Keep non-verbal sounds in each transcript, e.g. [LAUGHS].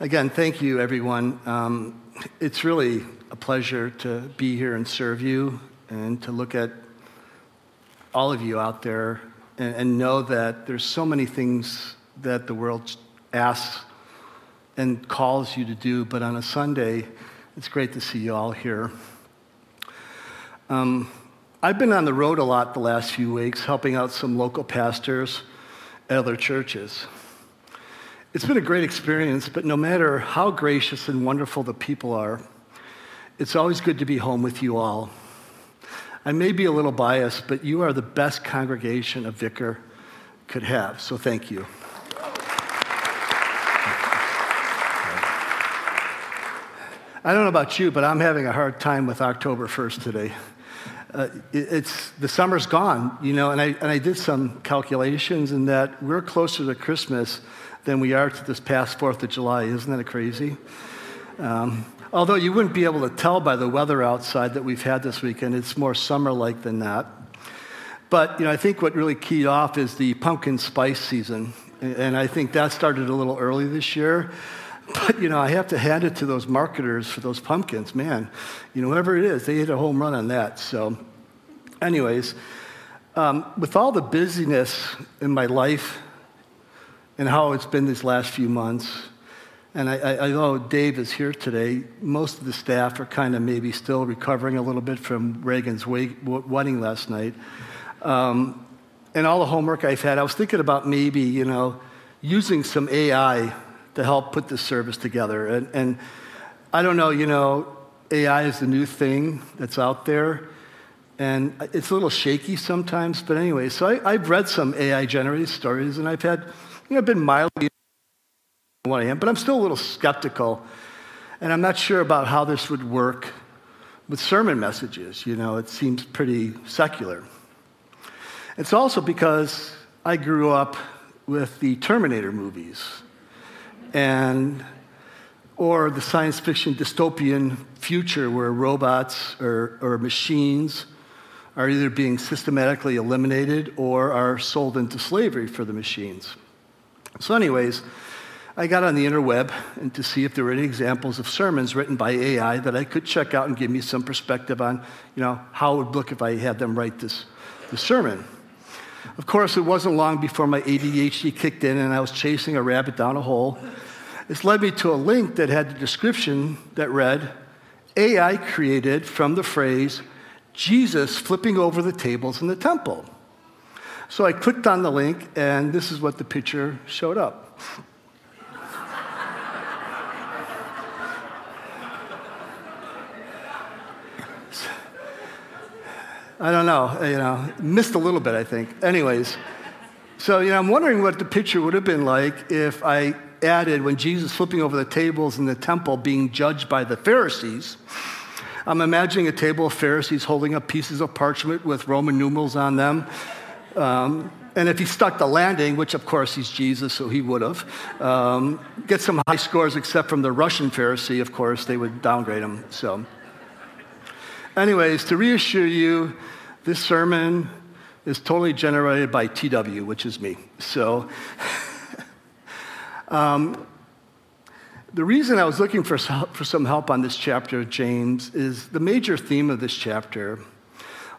Again, thank you, everyone. Um, it's really a pleasure to be here and serve you and to look at all of you out there and, and know that there's so many things that the world asks and calls you to do, but on a Sunday, it's great to see you all here. Um, I've been on the road a lot the last few weeks, helping out some local pastors at other churches. It's been a great experience, but no matter how gracious and wonderful the people are, it's always good to be home with you all. I may be a little biased, but you are the best congregation a vicar could have, so thank you. I don't know about you, but I'm having a hard time with October 1st today. Uh, it, it's the summer's gone, you know, and I, and I did some calculations in that we're closer to Christmas than we are to this past 4th of July. Isn't that crazy? Um, although you wouldn't be able to tell by the weather outside that we've had this weekend, it's more summer like than that. But you know, I think what really keyed off is the pumpkin spice season. And I think that started a little early this year. But you know, I have to hand it to those marketers for those pumpkins. Man, you know, whatever it is, they hit a home run on that. So, anyways, um, with all the busyness in my life and how it's been these last few months. And I, I, I, know Dave is here today. Most of the staff are kind of maybe still recovering a little bit from Reagan's wedding last night. Um, and all the homework I've had, I was thinking about maybe, you know, using some AI to help put this service together. And, and I don't know, you know, AI is the new thing that's out there. And it's a little shaky sometimes, but anyway, so I, I've read some AI generated stories and I've had you know, I've been mildly what I am, but I'm still a little skeptical. And I'm not sure about how this would work with sermon messages. You know, it seems pretty secular. It's also because I grew up with the Terminator movies and or the science fiction dystopian future where robots or, or machines are either being systematically eliminated or are sold into slavery for the machines. So, anyways, I got on the interweb and to see if there were any examples of sermons written by AI that I could check out and give me some perspective on, you know, how it would look if I had them write this, this sermon. Of course, it wasn't long before my ADHD kicked in and I was chasing a rabbit down a hole. This led me to a link that had the description that read, AI created from the phrase, Jesus flipping over the tables in the temple. So I clicked on the link, and this is what the picture showed up. I don't know, you know, missed a little bit, I think. Anyways, so, you know, I'm wondering what the picture would have been like if I added when Jesus flipping over the tables in the temple being judged by the Pharisees. I'm imagining a table of Pharisees holding up pieces of parchment with Roman numerals on them um, and if he stuck the landing, which of course he's Jesus, so he would have, um, get some high scores, except from the Russian Pharisee, of course, they would downgrade him. So, anyways, to reassure you, this sermon is totally generated by TW, which is me. So, [LAUGHS] um, the reason I was looking for, for some help on this chapter of James is the major theme of this chapter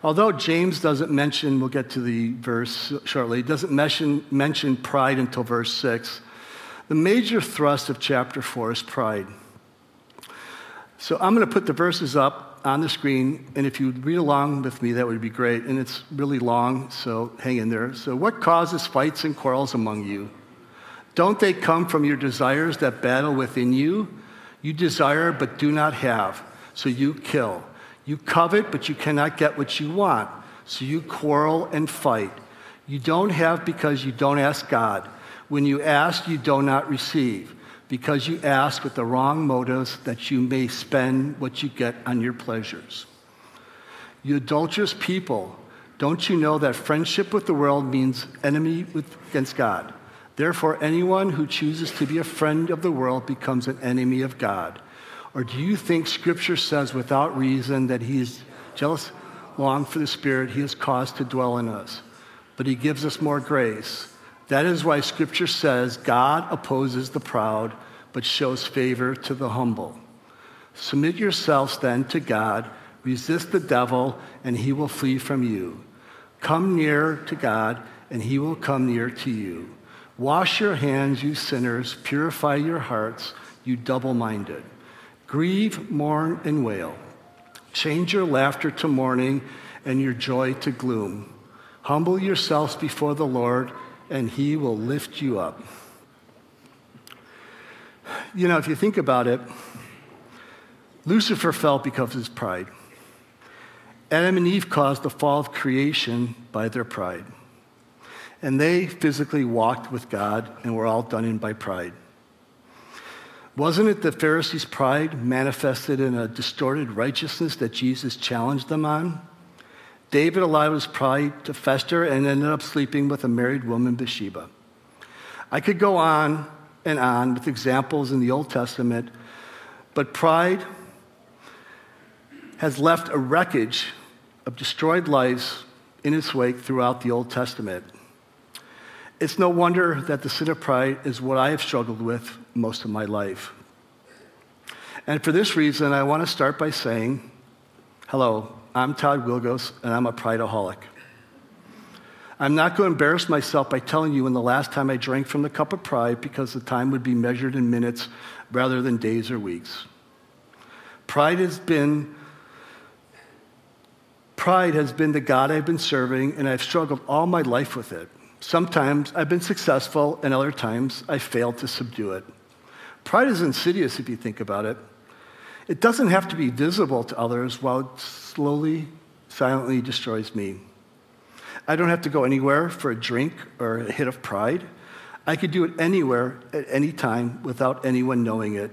Although James doesn't mention, we'll get to the verse shortly, doesn't mention, mention pride until verse 6, the major thrust of chapter 4 is pride. So I'm going to put the verses up on the screen, and if you read along with me, that would be great. And it's really long, so hang in there. So, what causes fights and quarrels among you? Don't they come from your desires that battle within you? You desire but do not have, so you kill. You covet, but you cannot get what you want. So you quarrel and fight. You don't have because you don't ask God. When you ask, you do not receive because you ask with the wrong motives that you may spend what you get on your pleasures. You adulterous people, don't you know that friendship with the world means enemy with, against God? Therefore, anyone who chooses to be a friend of the world becomes an enemy of God. Or do you think Scripture says without reason that He is jealous, long for the Spirit He has caused to dwell in us? But He gives us more grace. That is why Scripture says God opposes the proud, but shows favor to the humble. Submit yourselves then to God, resist the devil, and he will flee from you. Come near to God, and he will come near to you. Wash your hands, you sinners, purify your hearts, you double minded. Grieve, mourn, and wail. Change your laughter to mourning and your joy to gloom. Humble yourselves before the Lord, and he will lift you up. You know, if you think about it, Lucifer fell because of his pride. Adam and Eve caused the fall of creation by their pride. And they physically walked with God and were all done in by pride. Wasn't it the Pharisees' pride manifested in a distorted righteousness that Jesus challenged them on? David allowed his pride to fester and ended up sleeping with a married woman, Bathsheba. I could go on and on with examples in the Old Testament, but pride has left a wreckage of destroyed lives in its wake throughout the Old Testament. It's no wonder that the sin of pride is what I have struggled with most of my life. And for this reason, I want to start by saying, hello, I'm Todd Wilgos, and I'm a prideaholic. I'm not going to embarrass myself by telling you when the last time I drank from the cup of pride because the time would be measured in minutes rather than days or weeks. Pride has been pride has been the God I've been serving and I've struggled all my life with it. Sometimes I've been successful and other times I failed to subdue it. Pride is insidious if you think about it. It doesn't have to be visible to others while it slowly, silently destroys me. I don't have to go anywhere for a drink or a hit of pride. I could do it anywhere at any time without anyone knowing it,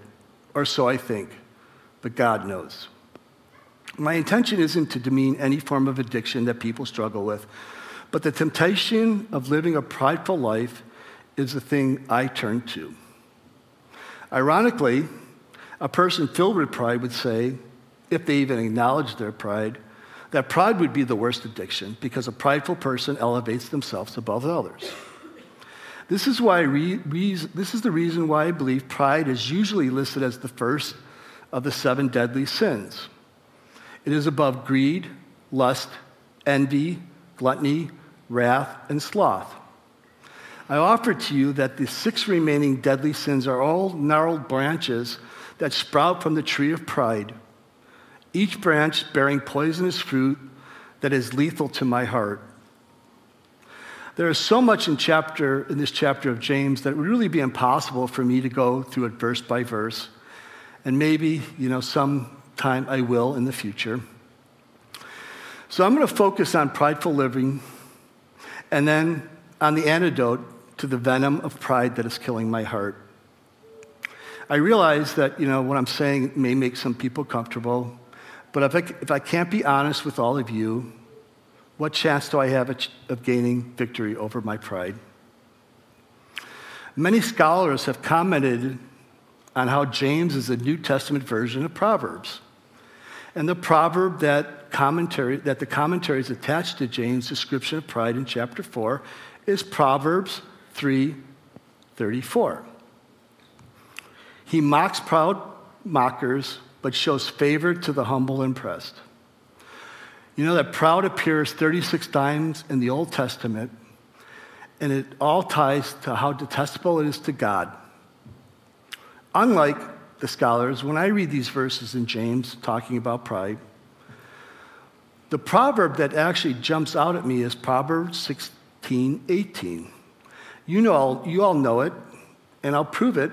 or so I think, but God knows. My intention isn't to demean any form of addiction that people struggle with, but the temptation of living a prideful life is the thing I turn to. Ironically, a person filled with pride would say, if they even acknowledge their pride, that pride would be the worst addiction because a prideful person elevates themselves above others. This is, why re- re- this is the reason why I believe pride is usually listed as the first of the seven deadly sins. It is above greed, lust, envy, gluttony, wrath, and sloth. I offer to you that the six remaining deadly sins are all gnarled branches that sprout from the tree of pride each branch bearing poisonous fruit that is lethal to my heart. There is so much in chapter in this chapter of James that it would really be impossible for me to go through it verse by verse. And maybe, you know, sometime I will in the future. So I'm going to focus on prideful living and then on the antidote to the venom of pride that is killing my heart. I realize that, you know, what I'm saying may make some people comfortable, but if I, if I can't be honest with all of you, what chance do I have of gaining victory over my pride? Many scholars have commented on how James is a New Testament version of Proverbs. And the proverb that, commentary, that the commentary is attached to James' description of pride in chapter 4 is Proverbs 3:34. He mocks proud mockers but shows favor to the humble and pressed. You know that proud appears 36 times in the Old Testament, and it all ties to how detestable it is to God. Unlike the scholars, when I read these verses in James talking about pride, the proverb that actually jumps out at me is Proverbs 16, 18. You, know, you all know it, and I'll prove it.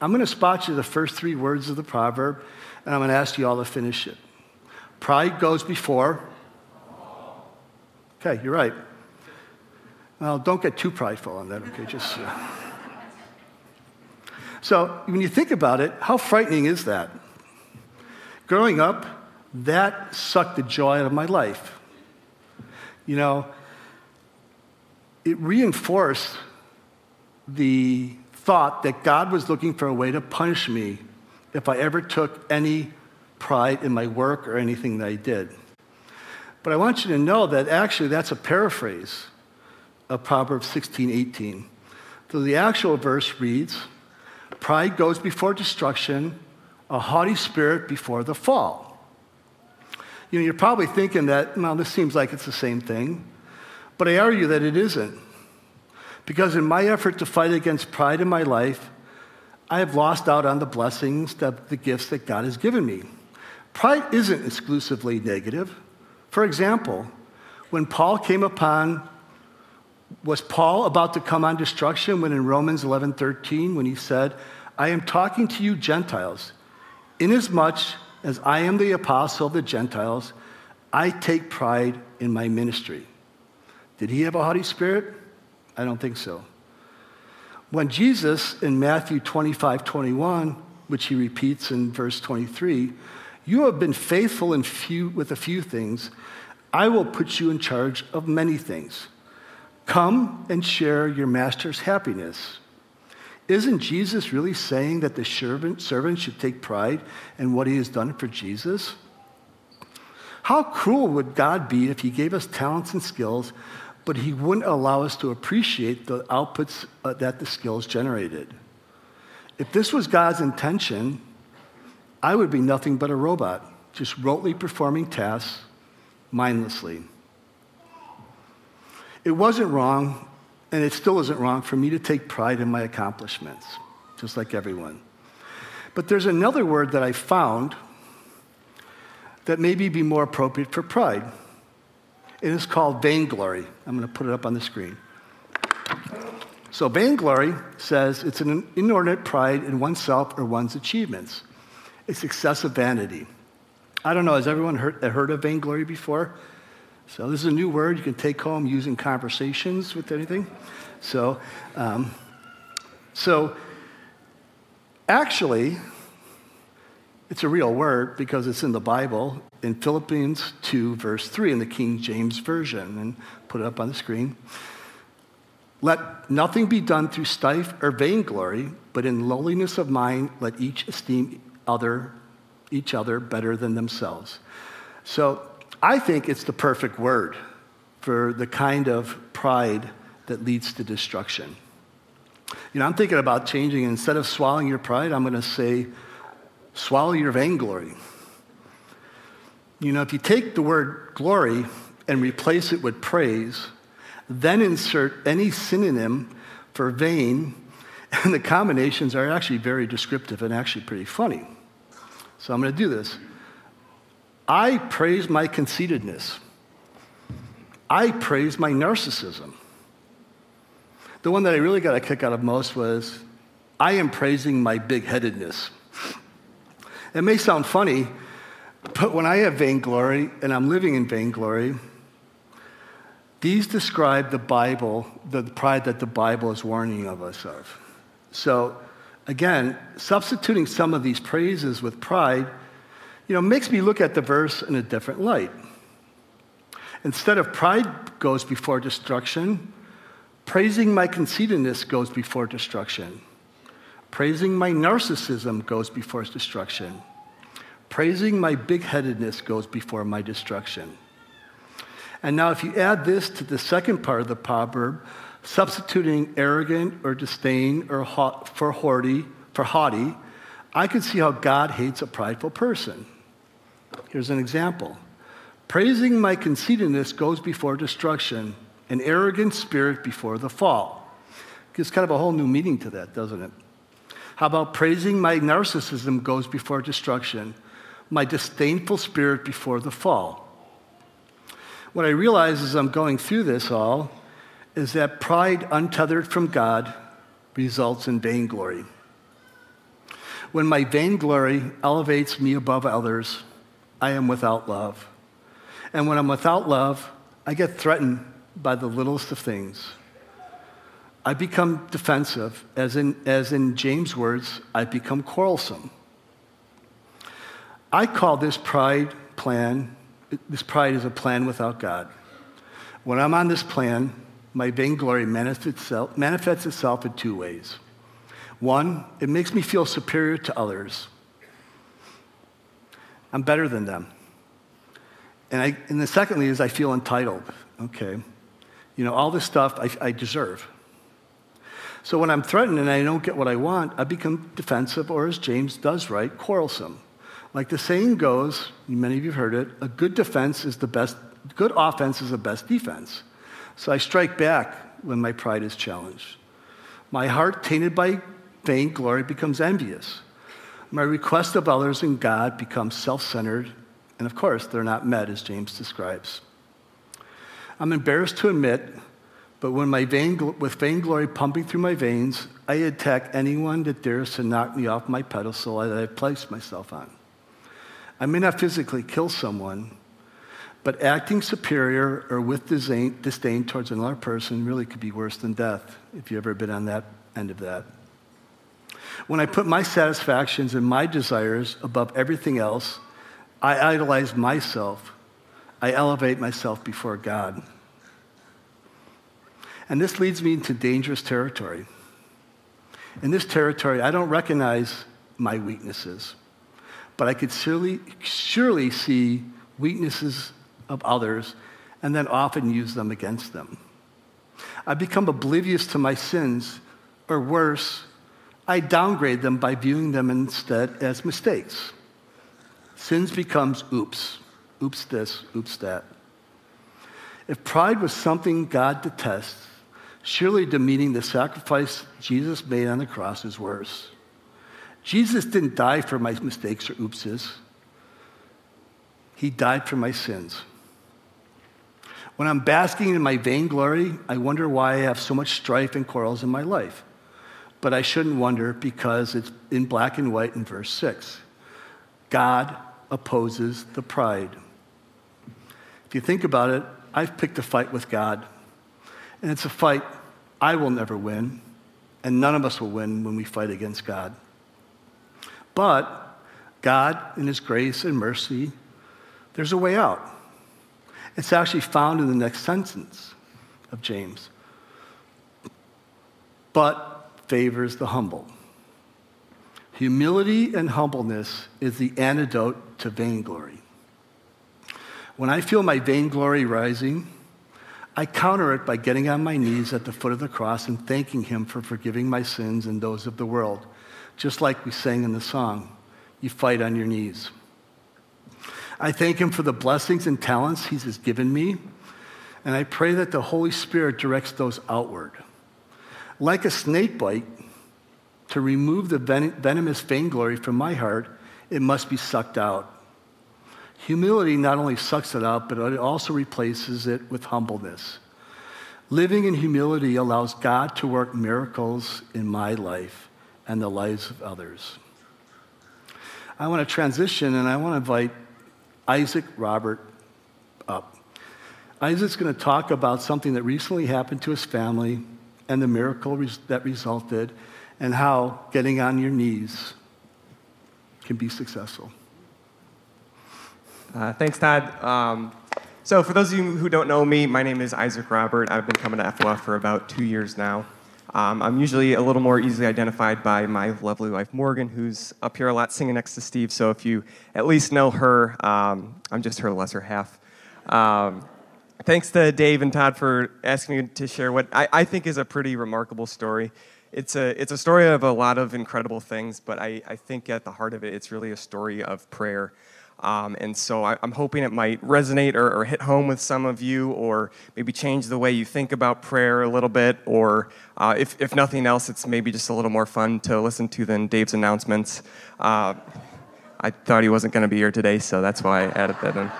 I'm going to spot you the first three words of the proverb, and I'm going to ask you all to finish it. Pride goes before. Okay, you're right. Well, don't get too prideful on that, okay? Just. Uh... So, when you think about it, how frightening is that? Growing up, that sucked the joy out of my life. You know, it reinforced the thought that God was looking for a way to punish me if I ever took any pride in my work or anything that I did. But I want you to know that actually that's a paraphrase of Proverbs 16, 18. So the actual verse reads, Pride goes before destruction, a haughty spirit before the fall. You know, you're probably thinking that, well, this seems like it's the same thing, but I argue that it isn't. Because in my effort to fight against pride in my life, I have lost out on the blessings, the, the gifts that God has given me. Pride isn't exclusively negative. For example, when Paul came upon, was Paul about to come on destruction when in Romans 11 13, when he said, I am talking to you Gentiles, inasmuch as I am the apostle of the Gentiles, I take pride in my ministry. Did he have a haughty spirit? I don't think so. When Jesus in Matthew 25, 21, which he repeats in verse 23, you have been faithful in few, with a few things. I will put you in charge of many things. Come and share your master's happiness. Isn't Jesus really saying that the servant, servant should take pride in what he has done for Jesus? How cruel would God be if he gave us talents and skills, but he wouldn't allow us to appreciate the outputs uh, that the skills generated. If this was God's intention, I would be nothing but a robot, just rotely performing tasks mindlessly. It wasn't wrong, and it still isn't wrong for me to take pride in my accomplishments, just like everyone. But there's another word that I found that maybe be more appropriate for pride. It is called vainglory. I'm going to put it up on the screen. So, vainglory says it's an inordinate pride in oneself or one's achievements. It's excessive vanity. I don't know, has everyone heard, heard of vainglory before? So, this is a new word you can take home using conversations with anything. So, um, so actually, it's a real word because it's in the Bible in Philippians 2, verse 3 in the King James Version, and put it up on the screen. Let nothing be done through strife or vainglory, but in lowliness of mind, let each esteem other, each other better than themselves. So I think it's the perfect word for the kind of pride that leads to destruction. You know, I'm thinking about changing, instead of swallowing your pride, I'm going to say, swallow your vainglory. You know, if you take the word glory and replace it with praise, then insert any synonym for vain, and the combinations are actually very descriptive and actually pretty funny. So I'm going to do this. I praise my conceitedness. I praise my narcissism. The one that I really got a kick out of most was I am praising my big headedness. It may sound funny, but when I have vainglory and I'm living in vainglory, these describe the Bible, the pride that the Bible is warning of us of. So, again, substituting some of these praises with pride, you know, makes me look at the verse in a different light. Instead of pride goes before destruction, praising my conceitedness goes before destruction. Praising my narcissism goes before destruction. Praising my big headedness goes before my destruction. And now, if you add this to the second part of the proverb, substituting arrogant or disdain or ha- for haughty, for haughty, I can see how God hates a prideful person. Here's an example. Praising my conceitedness goes before destruction, an arrogant spirit before the fall. Gives kind of a whole new meaning to that, doesn't it? How about praising my narcissism goes before destruction, my disdainful spirit before the fall? What I realize as I'm going through this all is that pride untethered from God results in vainglory. When my vainglory elevates me above others, I am without love. And when I'm without love, I get threatened by the littlest of things. I become defensive, as in, as in James' words, I become quarrelsome. I call this pride plan, this pride is a plan without God. When I'm on this plan, my vainglory manifests itself, manifests itself in two ways. One, it makes me feel superior to others. I'm better than them. And, I, and the secondly is I feel entitled. Okay. You know, all this stuff I, I deserve. So when I'm threatened and I don't get what I want, I become defensive, or as James does write, quarrelsome. Like the saying goes, many of you have heard it, a good defense is the best, good offense is the best defense. So I strike back when my pride is challenged. My heart, tainted by vain glory, becomes envious. My request of others and God becomes self centered, and of course, they're not met as James describes. I'm embarrassed to admit, but when my vain, with vainglory pumping through my veins, I attack anyone that dares to knock me off my pedestal that I've placed myself on. I may not physically kill someone, but acting superior or with disdain, disdain towards another person really could be worse than death, if you've ever been on that end of that. When I put my satisfactions and my desires above everything else, I idolize myself. I elevate myself before God. And this leads me into dangerous territory. In this territory, I don't recognize my weaknesses, but I could surely, surely see weaknesses of others and then often use them against them. I become oblivious to my sins, or worse, I downgrade them by viewing them instead as mistakes. Sins becomes oops, oops this, oops that. If pride was something God detests, surely demeaning the sacrifice Jesus made on the cross is worse. Jesus didn't die for my mistakes or oopses. He died for my sins. When I'm basking in my vainglory, I wonder why I have so much strife and quarrels in my life. But I shouldn't wonder because it's in black and white in verse 6. God opposes the pride. If you think about it, I've picked a fight with God. And it's a fight I will never win, and none of us will win when we fight against God. But God, in His grace and mercy, there's a way out. It's actually found in the next sentence of James. But favors the humble. Humility and humbleness is the antidote to vainglory. When I feel my vainglory rising, I counter it by getting on my knees at the foot of the cross and thanking Him for forgiving my sins and those of the world, just like we sang in the song. You fight on your knees. I thank Him for the blessings and talents He has given me, and I pray that the Holy Spirit directs those outward. Like a snake bite, to remove the ven- venomous vainglory from my heart, it must be sucked out. Humility not only sucks it out, but it also replaces it with humbleness. Living in humility allows God to work miracles in my life and the lives of others. I want to transition and I want to invite Isaac Robert up. Isaac's going to talk about something that recently happened to his family and the miracle res- that resulted, and how getting on your knees can be successful. Uh, thanks, Todd. Um, so, for those of you who don't know me, my name is Isaac Robert. I've been coming to FOF for about two years now. Um, I'm usually a little more easily identified by my lovely wife Morgan, who's up here a lot singing next to Steve. So if you at least know her, um, I'm just her lesser half. Um, thanks to Dave and Todd for asking me to share what I, I, think is a pretty remarkable story. It's a, it's a story of a lot of incredible things, but I, I think at the heart of it, it's really a story of prayer. Um, and so I, am hoping it might resonate or, or, hit home with some of you, or maybe change the way you think about prayer a little bit, or uh, if, if nothing else, it's maybe just a little more fun to listen to than Dave's announcements. Uh, I thought he wasn't going to be here today, so that's why I added that in.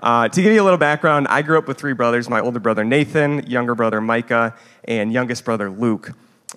Uh, to give you a little background, I grew up with three brothers my older brother Nathan, younger brother Micah, and youngest brother Luke.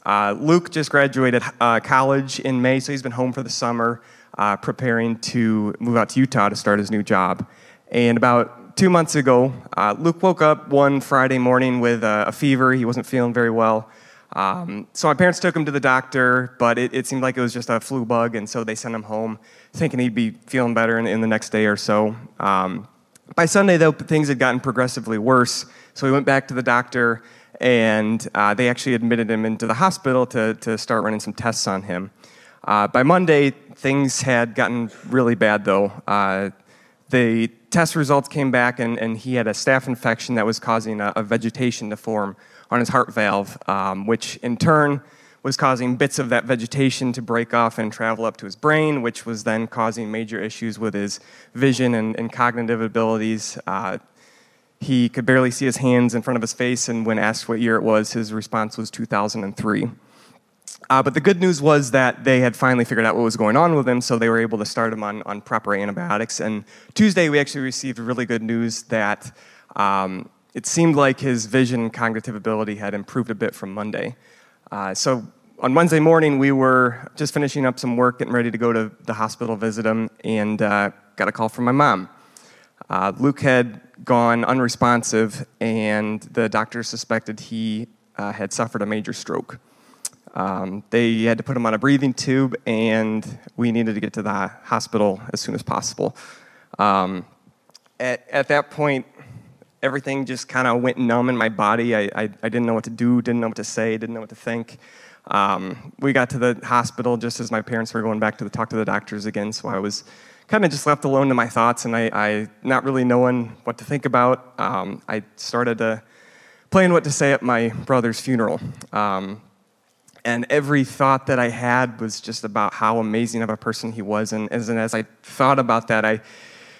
Uh, Luke just graduated uh, college in May, so he's been home for the summer uh, preparing to move out to Utah to start his new job. And about two months ago, uh, Luke woke up one Friday morning with a, a fever. He wasn't feeling very well. Um, so my parents took him to the doctor, but it, it, seemed like it was just a flu bug, and so they sent him home, thinking he'd be feeling better in, in the next day or so. Um, by Sunday, though, things had gotten progressively worse, so we went back to the doctor, and uh, they actually admitted him into the hospital to, to start running some tests on him. Uh, by Monday, things had gotten really bad, though. Uh, the test results came back, and, and, he had a staph infection that was causing a, a, vegetation to form on his heart valve, um, which in turn was causing bits of that vegetation to break off and travel up to his brain, which was then causing major issues with his vision and, and cognitive abilities. Uh, he could barely see his hands in front of his face, and when asked what year it was, his response was 2003. Uh, but the good news was that they had finally figured out what was going on with him, so they were able to start him on, on proper antibiotics. And Tuesday, we actually received really good news that um, it seemed like his vision cognitive ability had improved a bit from Monday. Uh, so on Wednesday morning, we were just finishing up some work, getting ready to go to the hospital, visit him, and uh, got a call from my mom. Uh, Luke had gone unresponsive, and the doctor suspected he uh, had suffered a major stroke. Um, they had to put him on a breathing tube, and we needed to get to the hospital as soon as possible. Um, at, at, that point, everything just kind of went numb in my body. I, I, I, didn't know what to do, didn't know what to say, didn't know what to think. Um, we got to the hospital just as my parents were going back to the, talk to the doctors again, so I was kind of just left alone to my thoughts, and I, I not really knowing what to think about. Um, I started to plan what to say at my brother's funeral. Um, and every thought that I had was just about how amazing of a person he was. And as, and as I thought about that, I,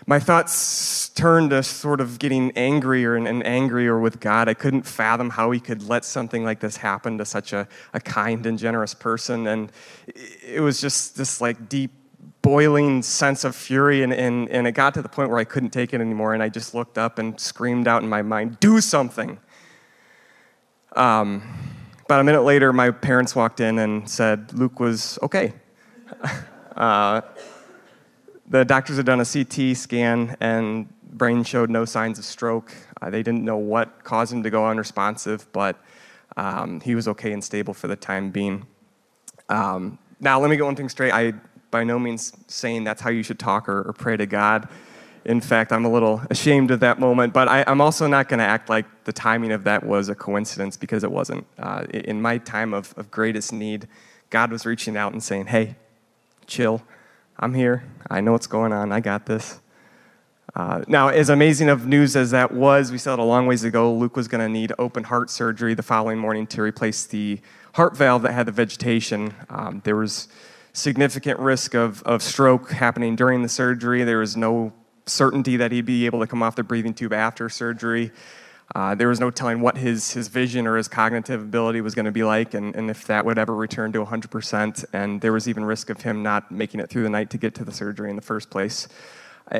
my thoughts turned to sort of getting angrier and, and, angrier with God. I couldn't fathom how he could let something like this happen to such a, a kind and generous person. And it was just this like deep, boiling sense of fury. And, and, and it got to the point where I couldn't take it anymore. And I just looked up and screamed out in my mind, Do something. Um, about a minute later, my parents walked in and said Luke was okay. [LAUGHS] uh, the doctors had done a CT scan and brain showed no signs of stroke. Uh, they didn't know what caused him to go unresponsive, but um, he was okay and stable for the time being. Um, now, let me get one thing straight. I by no means saying that's how you should talk or, or pray to God. In fact, I'm a little ashamed of that moment, but I, am also not going to act like the timing of that was a coincidence because it wasn't. Uh, in my time of, of greatest need, God was reaching out and saying, Hey, chill. I'm here. I know what's going on. I got this. Uh, now, as amazing of news as that was, we still it a long ways ago. Luke was going to need open heart surgery the following morning to replace the heart valve that had the vegetation. Um, there was significant risk of, of stroke happening during the surgery. There was no certainty that he'd be able to come off the breathing tube after surgery. Uh, there was no telling what his, his vision or his cognitive ability was going to be like and, and if that would ever return to 100%. And there was even risk of him not making it through the night to get to the surgery in the first place.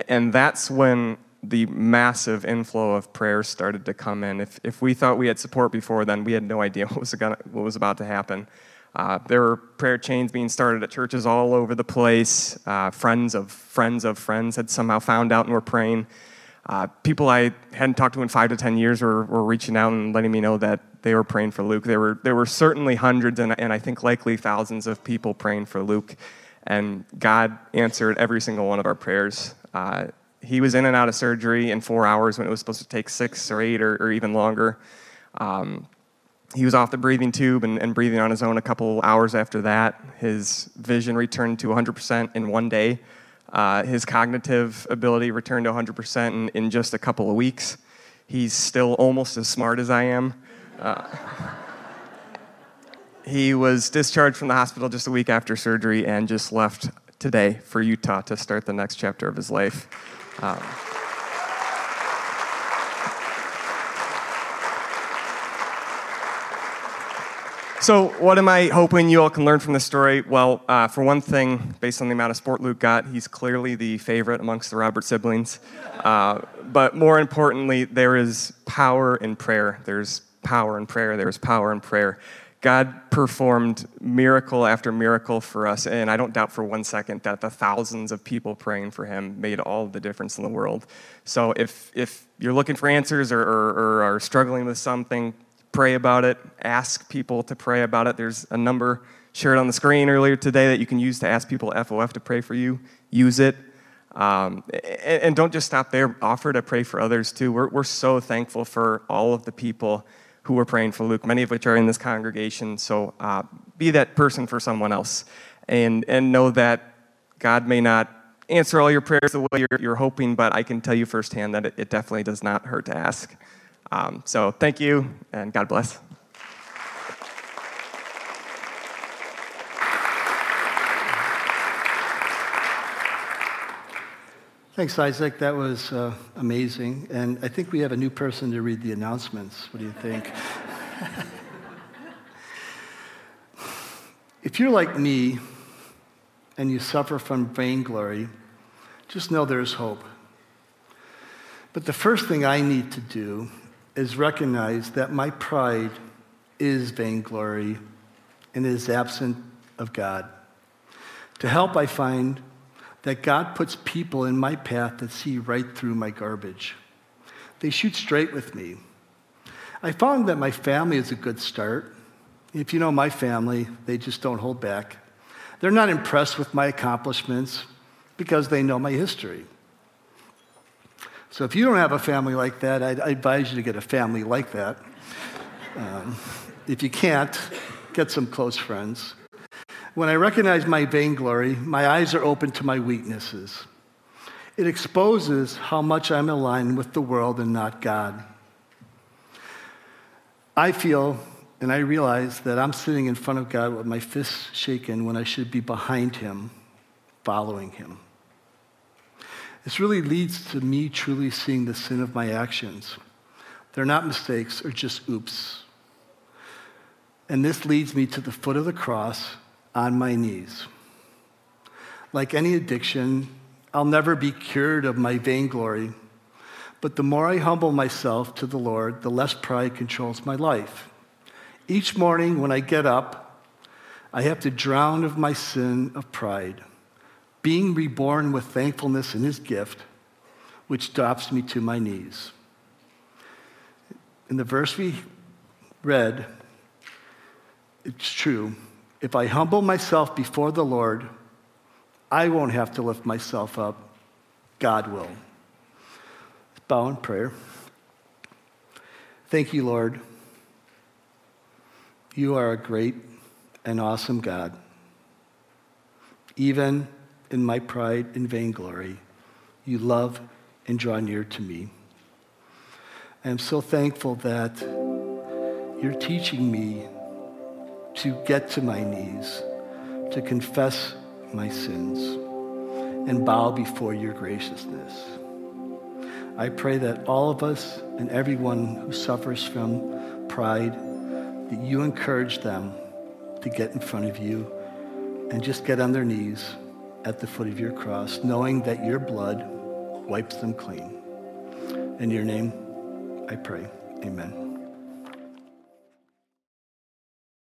And that's when the massive inflow of prayers started to come in. If, if we thought we had support before then, we had no idea [LAUGHS] what was, gonna, what was about to happen. Uh, there were prayer chains being started at churches all over the place. Uh, friends of friends of friends had somehow found out and were praying. Uh, people I hadn't talked to in five to ten years were, were reaching out and letting me know that they were praying for Luke. There were, there were certainly hundreds and, and I think likely thousands of people praying for Luke. And God answered every single one of our prayers. Uh, he was in and out of surgery in four hours when it was supposed to take six or eight or, or even longer. Um, he was off the breathing tube and, and, breathing on his own a couple hours after that. His vision returned to 100% in one day. Uh, his cognitive ability returned to 100% in, in, just a couple of weeks. He's still almost as smart as I am. Uh, he was discharged from the hospital just a week after surgery and just left today for Utah to start the next chapter of his life. Um, So, what am I hoping you all can learn from this story? Well, uh, for one thing, based on the amount of sport Luke got, he's clearly the favorite amongst the Robert siblings. Uh, but more importantly, there is power in prayer. There's power in prayer. There's power in prayer. God performed miracle after miracle for us, and I don't doubt for one second that the thousands of people praying for him made all the difference in the world. So, if, if you're looking for answers or, or, or are struggling with something, pray about it, ask people to pray about it. There's a number shared on the screen earlier today that you can use to ask people FOF to pray for you. Use it. Um, and, and, don't just stop there, offer to pray for others too. We're, we're so thankful for all of the people who were praying for Luke, many of which are in this congregation. So uh, be that person for someone else and, and know that God may not answer all your prayers the way you're, you're hoping, but I can tell you firsthand that it, it definitely does not hurt to ask. Um, so thank you, and God bless. Thanks, Isaac. That was uh, amazing. And I think we have a new person to read the announcements. What do you think? [LAUGHS] if you're like me and you suffer from vainglory, just know there's hope. But the first thing I need to do is recognize that my pride is vainglory and is absent of God. To help, I find that God puts people in my path that see right through my garbage. They shoot straight with me. I found that my family is a good start. If you know my family, they just don't hold back. They're not impressed with my accomplishments because they know my history. So if you don't have a family like that, I'd, i advise you to get a family like that. Um, if you can't, get some close friends. When I recognize my vainglory, my eyes are open to my weaknesses. It exposes how much I'm aligned with the world and not God. I feel and I realize that I'm sitting in front of God with my fists shaken when I should be behind Him, following Him. This really leads to me truly seeing the sin of my actions. They're not mistakes or just oops. And this leads me to the foot of the cross on my knees. Like any addiction, I'll never be cured of my vainglory. But the more I humble myself to the Lord, the less pride controls my life. Each morning when I get up, I have to drown of my sin of pride, being reborn with thankfulness in His gift, which drops me to my knees. In the verse we read, it's true. If I humble myself before the Lord, I won't have to lift myself up. God will. Bow in prayer. Thank you, Lord. You are a great and awesome God. Even in my pride and vainglory, you love and draw near to me. I am so thankful that you're teaching me to get to my knees, to confess my sins, and bow before your graciousness. I pray that all of us and everyone who suffers from pride, that you encourage them to get in front of you and just get on their knees at the foot of your cross, knowing that your blood wipes them clean. In your name, I pray. Amen.